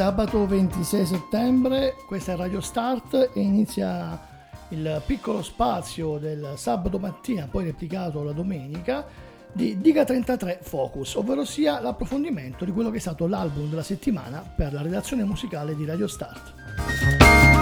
sabato 26 settembre, questa è Radio Start e inizia il piccolo spazio del sabato mattina, poi replicato la domenica, di Diga 33 Focus, ovvero sia l'approfondimento di quello che è stato l'album della settimana per la redazione musicale di Radio Start.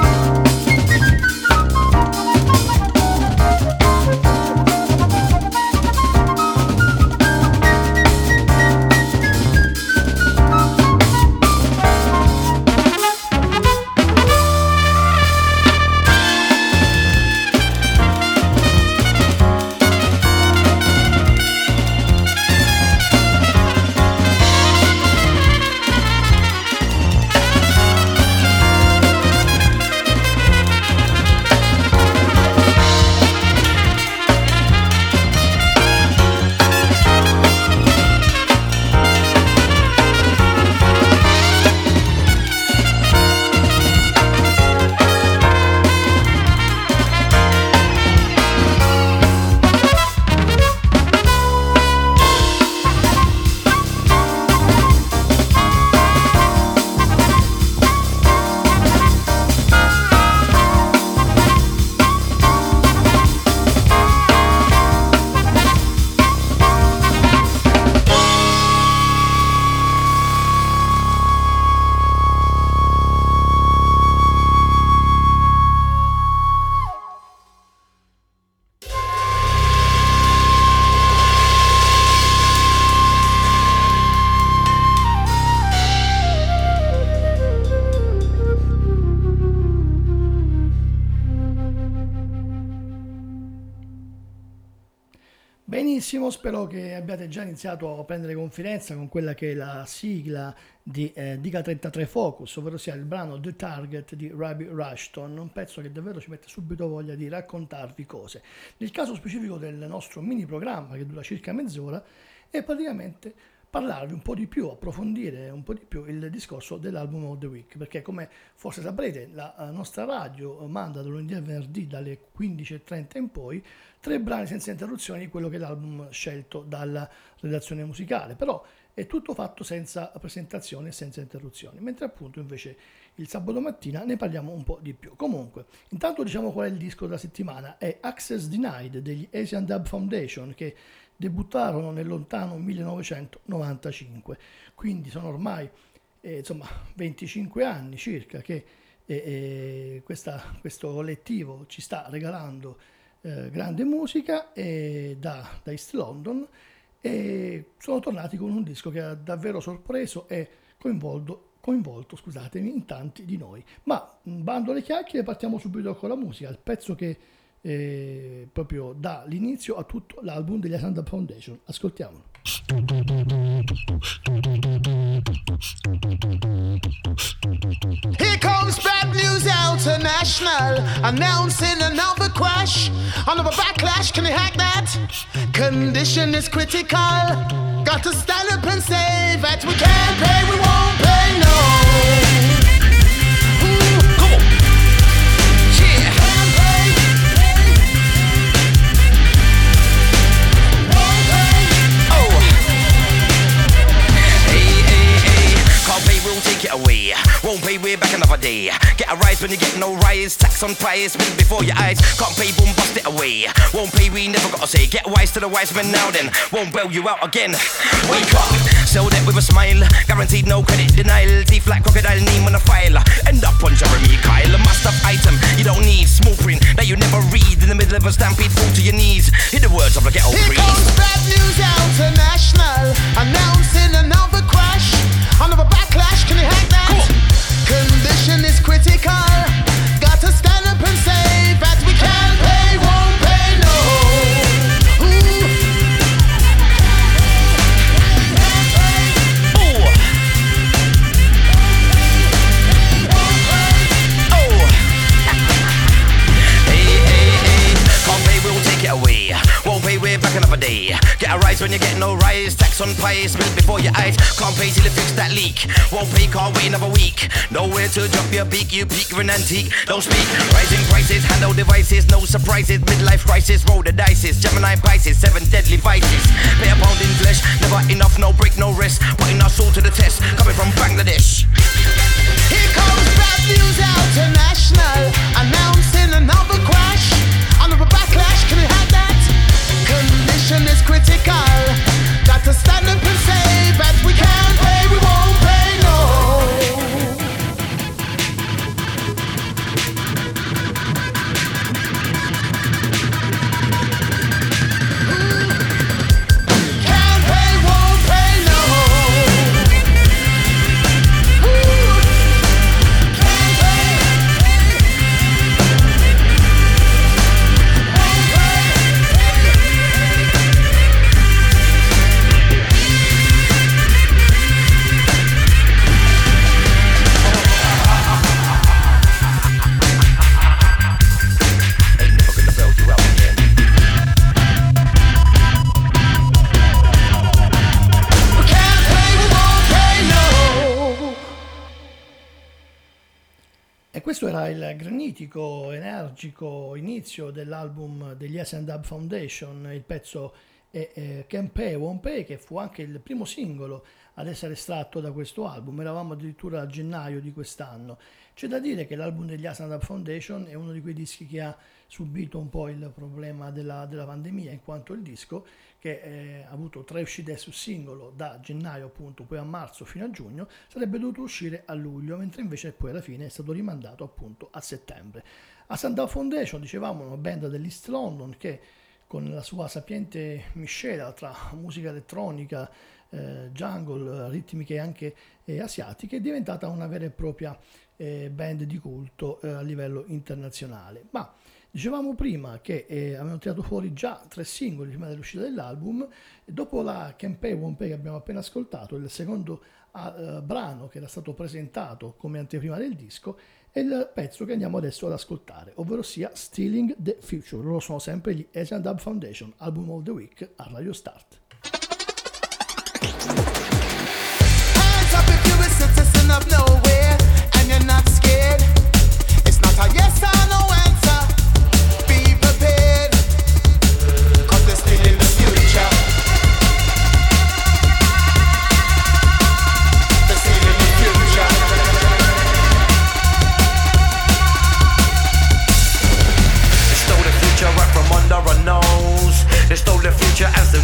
Spero che abbiate già iniziato a prendere confidenza con quella che è la sigla di eh, Diga 33 Focus, ovvero sia il brano The Target di Rabi Rushton, un pezzo che davvero ci mette subito voglia di raccontarvi cose. Nel caso specifico del nostro mini programma, che dura circa mezz'ora, è praticamente parlarvi un po' di più, approfondire un po' di più il discorso dell'album of the week, perché come forse saprete la eh, nostra radio manda da lunedì a venerdì dalle 15.30 in poi tre brani senza interruzioni di quello che è l'album scelto dalla redazione musicale, però è tutto fatto senza presentazione e senza interruzioni, mentre appunto invece il sabato mattina ne parliamo un po' di più. Comunque, intanto diciamo qual è il disco della settimana, è Access Denied degli Asian Dub Foundation che debuttarono nel lontano 1995, quindi sono ormai eh, insomma 25 anni circa che eh, eh, questa, questo collettivo ci sta regalando eh, grande musica da, da East London e sono tornati con un disco che ha davvero sorpreso e coinvolto, coinvolto scusatemi, in tanti di noi. Ma bando le chiacchiere, partiamo subito con la musica, il pezzo che eh, proprio dà l'inizio a tutto l'album degli Asanda Foundation. Ascoltiamolo. Here comes Bad News International announcing another crash, another backlash. Can you hack that? Condition is critical. Got to stand up and say that we can't pay, we won't pay, no. Take it away. Won't pay way back another day. Get a rise when you get no rise. Tax on price, spin before your eyes. Can't pay, boom, bust it away. Won't pay, we never gotta say. Get wise to the wise men now then. Won't bail you out again. Wake up, sell that with a smile. Guaranteed no credit denial. Teeth like crocodile, name on a file. End up on Jeremy Kyle. A must have item you don't need. Small print that you never read. In the middle of a stampede, fall to your knees. Hear the words of the ghetto Here comes bad news international. Announcing. Another pay till you fix that leak. Won't pay, can't wait another week. Nowhere to drop your beak, you peak, you're an antique. Don't speak. Rising prices, Handle devices, no surprises. Midlife crisis, roll the dices. Gemini Pisces, seven deadly vices. Pay a pound in flesh, never enough, no break, no rest. Putting our soul to the test, coming from Bangladesh. Here comes bad news international, announcing another crash. Another backlash, can we have that? Condition is critical. Got to stand up il granitico, energico inizio dell'album degli Yes and Foundation, il pezzo è Pay, Won't Pay, che fu anche il primo singolo ad essere estratto da questo album, eravamo addirittura a gennaio di quest'anno. C'è da dire che l'album degli Yes and Foundation è uno di quei dischi che ha subito un po' il problema della, della pandemia, in quanto il disco che eh, ha avuto tre uscite su singolo da gennaio appunto, poi a marzo fino a giugno, sarebbe dovuto uscire a luglio, mentre invece poi alla fine è stato rimandato appunto a settembre. A Sundown Foundation, dicevamo, una band dell'East London che con la sua sapiente miscela tra musica elettronica, eh, jungle, ritmiche anche eh, asiatiche, è diventata una vera e propria eh, band di culto eh, a livello internazionale. Ma Dicevamo prima che eh, avevano tirato fuori già tre singoli prima dell'uscita dell'album, dopo la Campaign One Pay che abbiamo appena ascoltato, il secondo eh, brano che era stato presentato come anteprima del disco, è il pezzo che andiamo adesso ad ascoltare, ovvero sia Stealing the Future. Loro sono sempre gli Asian Dub Foundation, Album of the Week a Radio Start. Hands up if you're a citizen of nowhere and you're not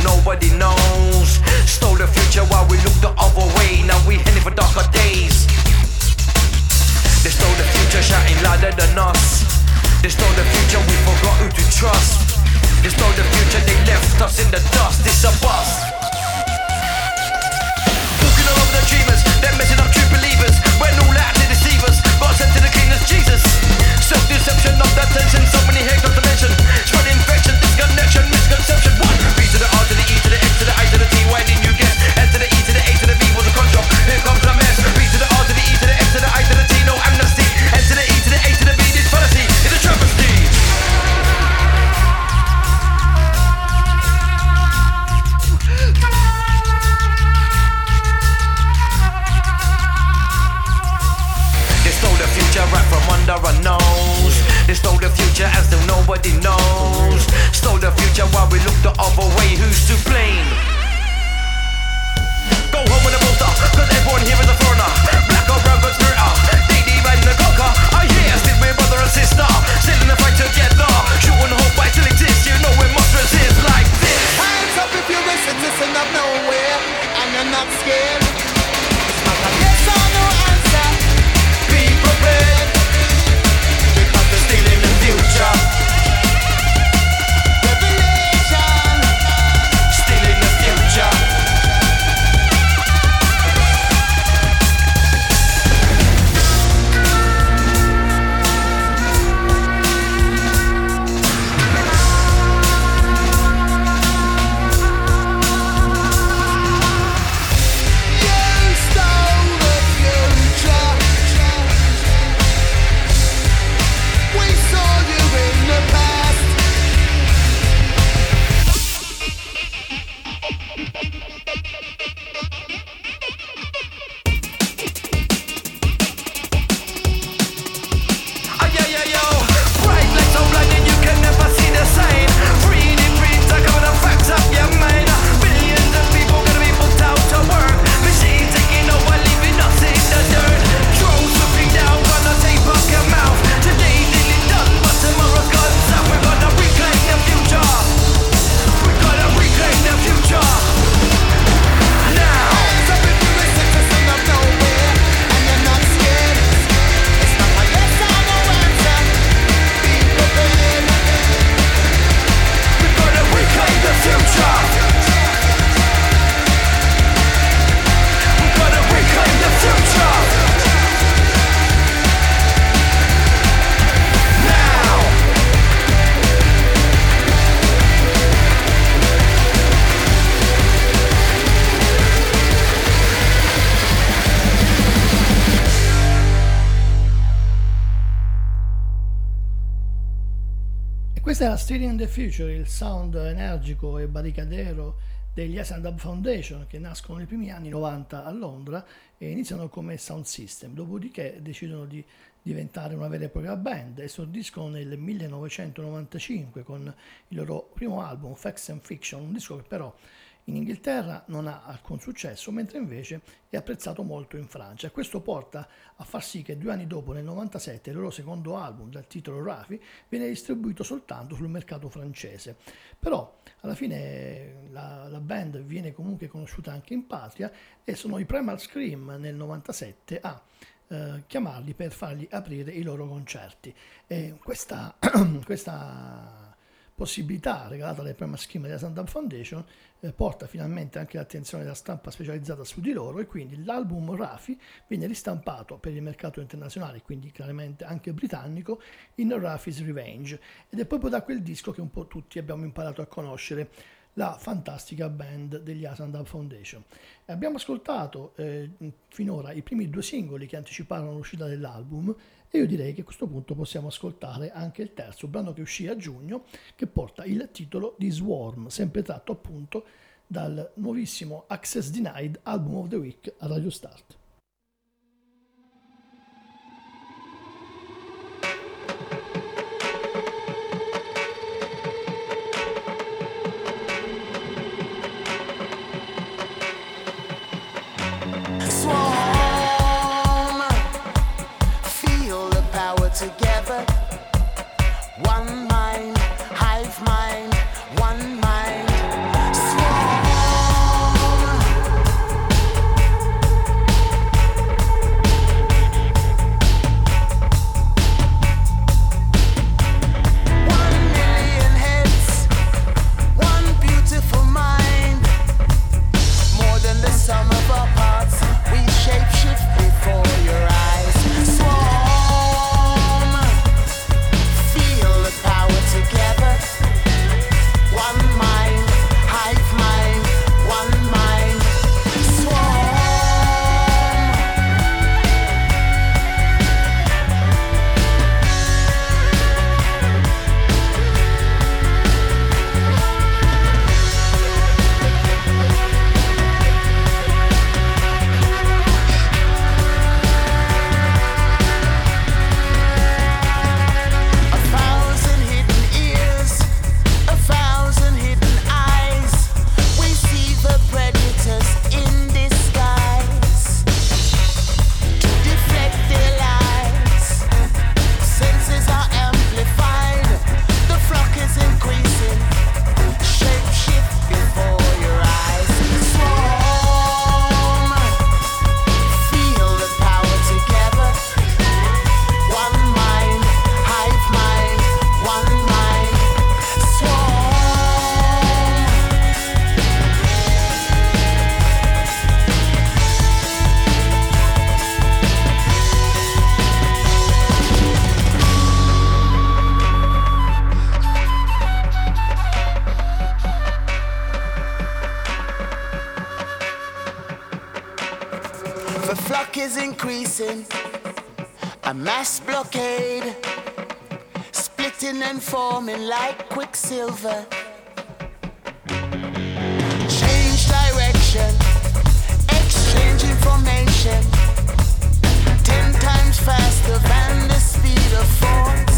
nobody knows. Stole the future while we look the other way. Now we heading for darker days. They stole the future shouting louder than us. They stole the future, we forgot who to trust. They stole the future, they left us in the dust. It's a bust. Walking over the dreamers, they're messing up true believers. When all out to deceive us, but sent to the king Jesus. Self-deception of that tension, so many heads not to mention. Spread infection, disconnection, misconception. Steering in the Future, il sound energico e barricadero degli Up Foundation che nascono nei primi anni 90 a Londra e iniziano come sound system, dopodiché decidono di diventare una vera e propria band. Esordiscono nel 1995 con il loro primo album, Facts and Fiction, un disco che però in Inghilterra non ha alcun successo, mentre invece è apprezzato molto in Francia. Questo porta a far sì che due anni dopo, nel 97, il loro secondo album dal titolo Rafi viene distribuito soltanto sul mercato francese. Però alla fine la, la band viene comunque conosciuta anche in patria e sono i Primal Scream nel 97 a eh, chiamarli per fargli aprire i loro concerti. E questa, questa possibilità regalata dai Prima Schema della Santa Foundation eh, porta finalmente anche l'attenzione della stampa specializzata su di loro e quindi l'album Rafi viene ristampato per il mercato internazionale, quindi chiaramente anche britannico, in Rafi's Revenge ed è proprio da quel disco che un po' tutti abbiamo imparato a conoscere la fantastica band degli Asandab Foundation. Abbiamo ascoltato eh, finora i primi due singoli che anticiparono l'uscita dell'album e io direi che a questo punto possiamo ascoltare anche il terzo brano che uscì a giugno che porta il titolo di Swarm, sempre tratto appunto dal nuovissimo Access Denied Album of the Week a Radio Start. Quicksilver. Change direction, exchange information. Ten times faster than the speed of force.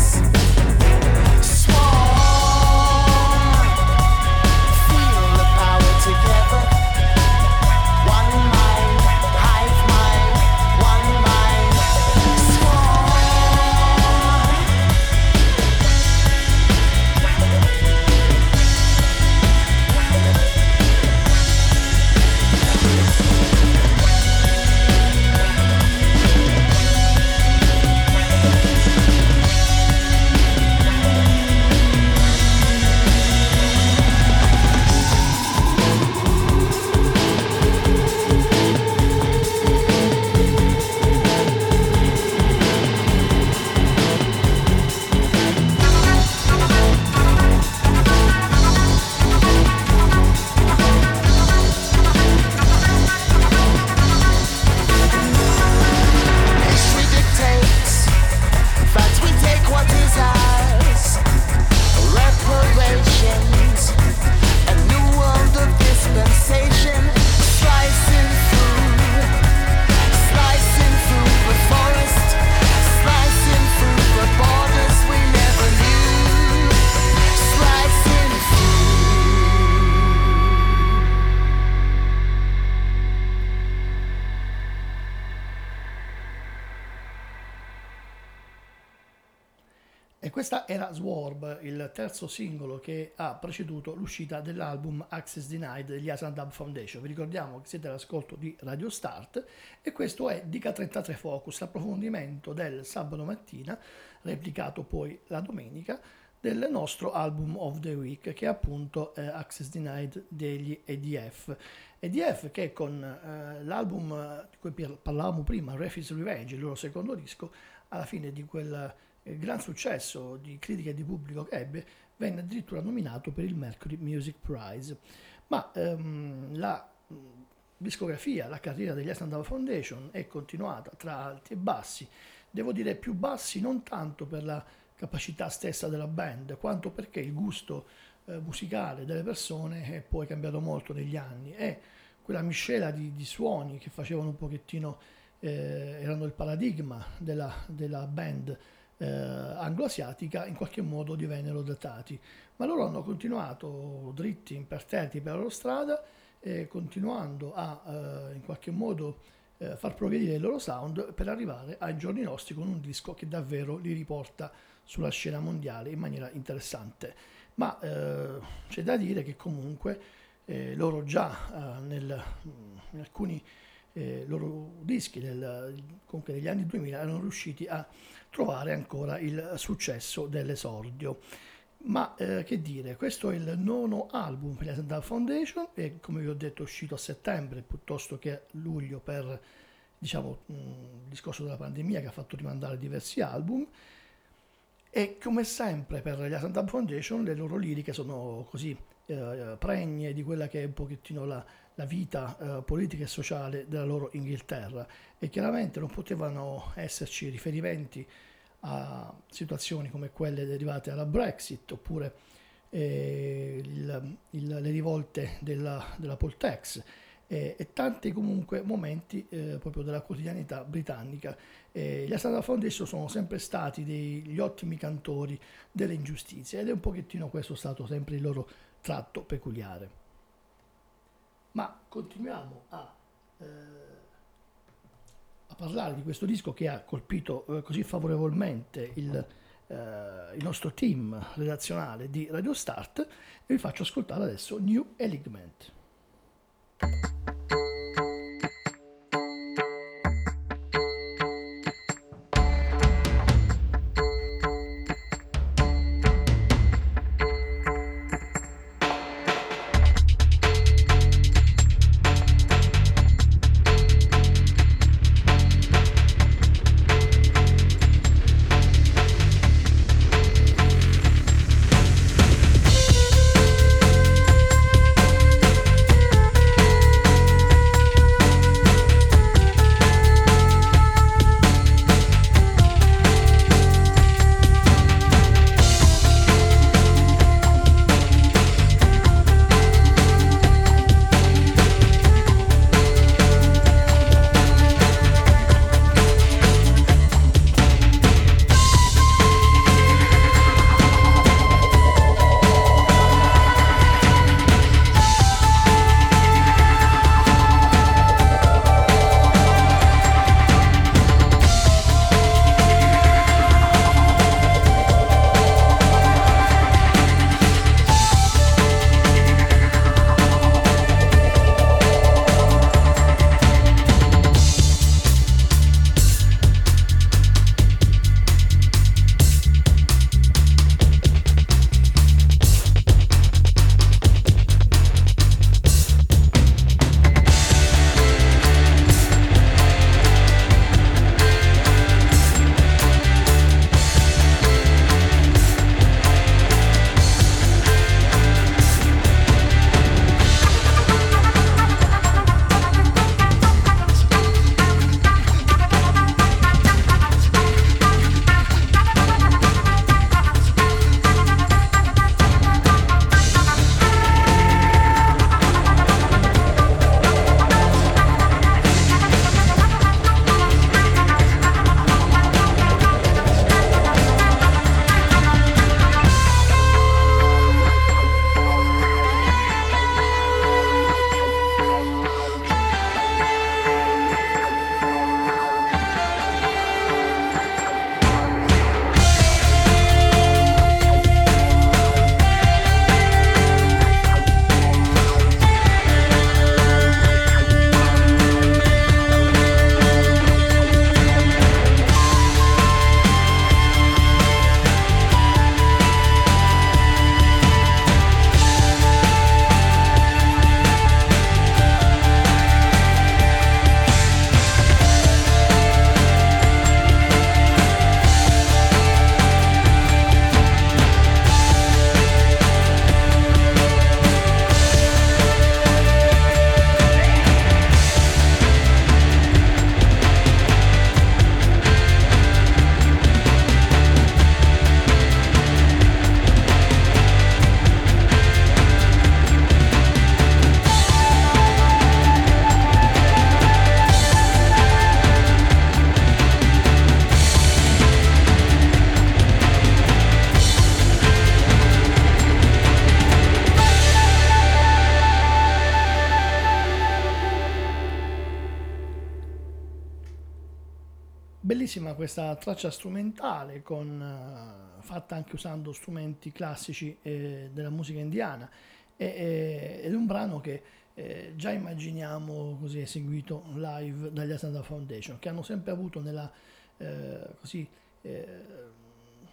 Era Swarb, il terzo singolo che ha preceduto l'uscita dell'album Access Denied degli Asan Dub Foundation. Vi ricordiamo che siete all'ascolto di Radio Start e questo è Dica 33 Focus, l'approfondimento del sabato mattina, replicato poi la domenica, del nostro album of the week che è appunto eh, Access Denied degli EDF. EDF che con eh, l'album di cui parlavamo prima, Refuse Revenge, il loro secondo disco, alla fine di quel il gran successo di critica e di pubblico che ebbe, venne addirittura nominato per il Mercury Music Prize. Ma ehm, la discografia, la carriera degli Estandava Foundation è continuata tra alti e bassi, devo dire più bassi non tanto per la capacità stessa della band, quanto perché il gusto eh, musicale delle persone è poi cambiato molto negli anni e quella miscela di, di suoni che facevano un pochettino, eh, erano il paradigma della, della band eh, anglo-asiatica in qualche modo divennero datati, ma loro hanno continuato dritti, imperterriti per la loro strada, eh, continuando a eh, in qualche modo eh, far progredire il loro sound per arrivare ai giorni nostri con un disco che davvero li riporta sulla scena mondiale in maniera interessante. Ma eh, c'è da dire che comunque eh, loro già nel, in alcuni loro dischi del, comunque negli anni 2000 erano riusciti a trovare ancora il successo dell'esordio. Ma eh, che dire, questo è il nono album per la Sandal Foundation e come vi ho detto è uscito a settembre piuttosto che a luglio per diciamo, il discorso della pandemia che ha fatto rimandare diversi album e come sempre per la Sandal Foundation le loro liriche sono così eh, pregne di quella che è un pochettino la, la vita eh, politica e sociale della loro Inghilterra e chiaramente non potevano esserci riferimenti a situazioni come quelle derivate dalla Brexit oppure eh, il, il, le rivolte della, della Poltex eh, e tanti comunque momenti eh, proprio della quotidianità britannica. gli Asada Foundation sono sempre stati degli ottimi cantori delle ingiustizie ed è un pochettino questo stato sempre il loro tratto peculiare. Ma continuiamo a eh, a parlare di questo disco che ha colpito eh, così favorevolmente il, eh, il, nostro team redazionale di Radio Start e vi faccio ascoltare adesso New Eligment. Questa traccia strumentale con, uh, fatta anche usando strumenti classici eh, della musica indiana e, ed è un brano che eh, già immaginiamo così eseguito live dagli Asanda Foundation che hanno sempre avuto nella, eh, così, eh,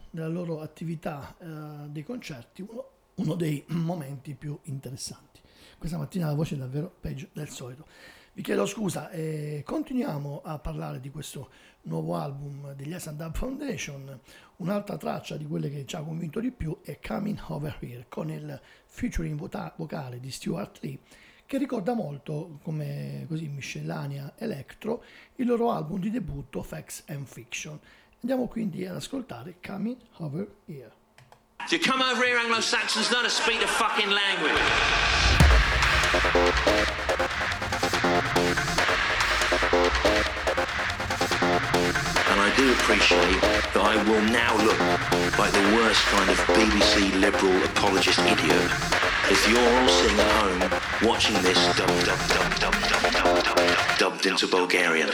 nella loro attività eh, dei concerti uno, uno dei momenti più interessanti. Questa mattina la voce è davvero peggio del solito. Vi chiedo scusa e continuiamo a parlare di questo nuovo album degli S Up Foundation. Un'altra traccia di quelle che ci ha convinto di più è Coming Over Here con il featuring vocale di Stuart Lee che ricorda molto come così miscellanea electro il loro album di debutto Facts and Fiction. Andiamo quindi ad ascoltare Coming Over Here. To come over here, Anglo-Saxons, not to speak the fucking language. Appreciate that I will now look like the worst kind of BBC liberal apologist idiot if you're all sitting at home watching this dubbed, dubbed, dubbed, dubbed, dubbed, dubbed, dubbed, dubbed into Bulgarian.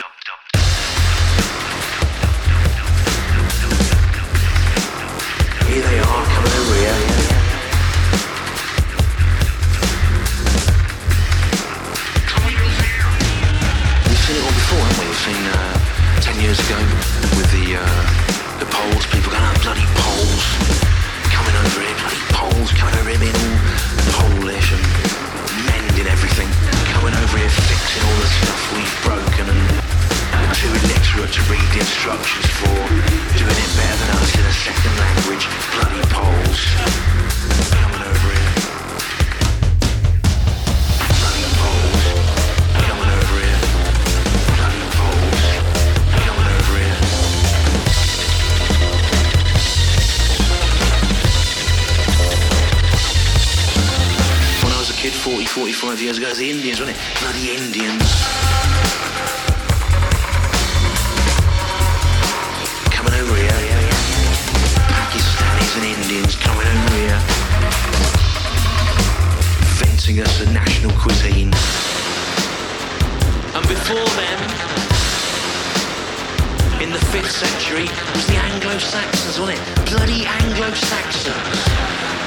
Saxons, wasn't it? Bloody Anglo-Saxons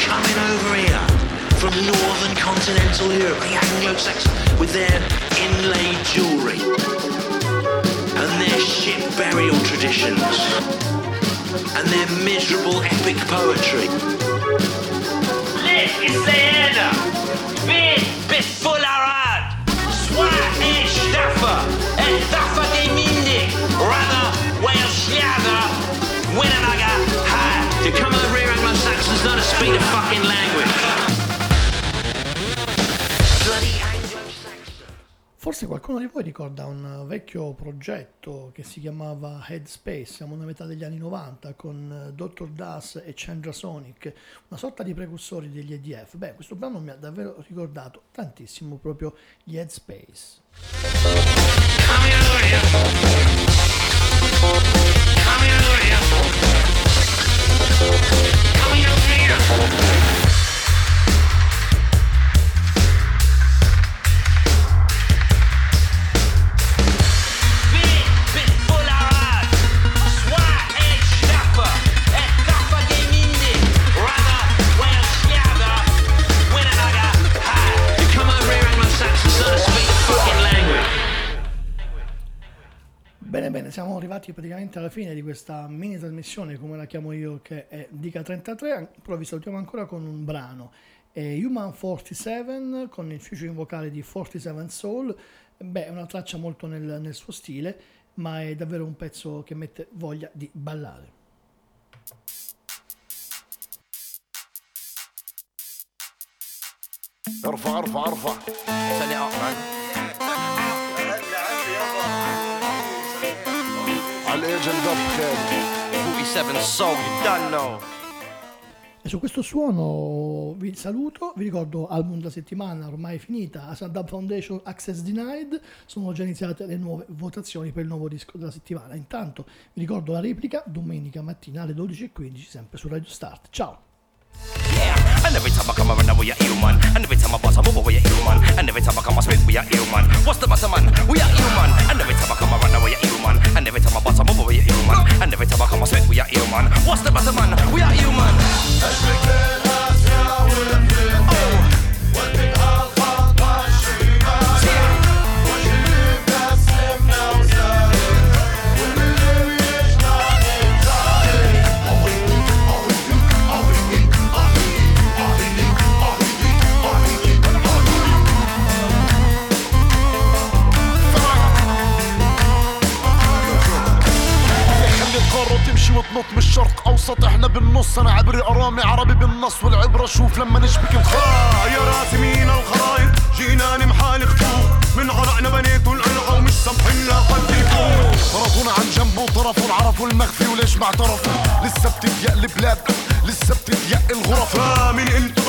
coming over here from northern continental Europe, the Anglo-Saxons with their inlaid jewellery and their ship burial traditions and their miserable epic poetry. Live is Diana! Bin bis Fullerad! Swahilish Daffer! Et Daffer de Mindig! Runner, Welsh Yana! Winner! To come over here Anglo-Saxons not to speak the fucking language Forse qualcuno di voi ricorda un vecchio progetto che si chiamava Headspace, siamo nella metà degli anni 90 con eh, Dr. Das e Chandra Sonic, una sorta di precursori degli EDF. Beh, questo brano mi ha davvero ricordato tantissimo proprio gli Headspace. Over here. Over here. Coming over here. siamo arrivati praticamente alla fine di questa mini trasmissione, come la chiamo io, che è Dica 33, però vi salutiamo ancora con un brano. È Human 47 con il featuring vocale di 47 Soul, beh, è una traccia molto nel, nel suo stile, ma è davvero un pezzo che mette voglia di ballare. ارفع ارفع ارفع Turn E su questo suono vi saluto, vi ricordo album della settimana ormai finita, Asandab Foundation Access Denied, sono già iniziate le nuove votazioni per il nuovo disco della settimana. Intanto vi ricordo la replica domenica mattina alle 12.15 sempre su Radio Start. Ciao! Yeah. And every time I come around, we are human. And every time I boss, I move, we are human. And every time I come, I speak, we are human. What's the matter, man? We are human. And every time I come around, we are human. And every time I boss, I move, we are human. And every time I come, I speak, we are human. What's the matter, man? We are human. شوف لما نشبك مخاع يا راسي مين الخرايط جينا محالق خطوط من عرقنا بنيتوا القلعه ومش سامحين لا حد يفوت طرفونا عن جنب وطرفوا عرفوا المخفي وليش ما اعترفوا؟ لسه بتضيق البلاد لسه بتضيق الغرف. آه، من أنتوا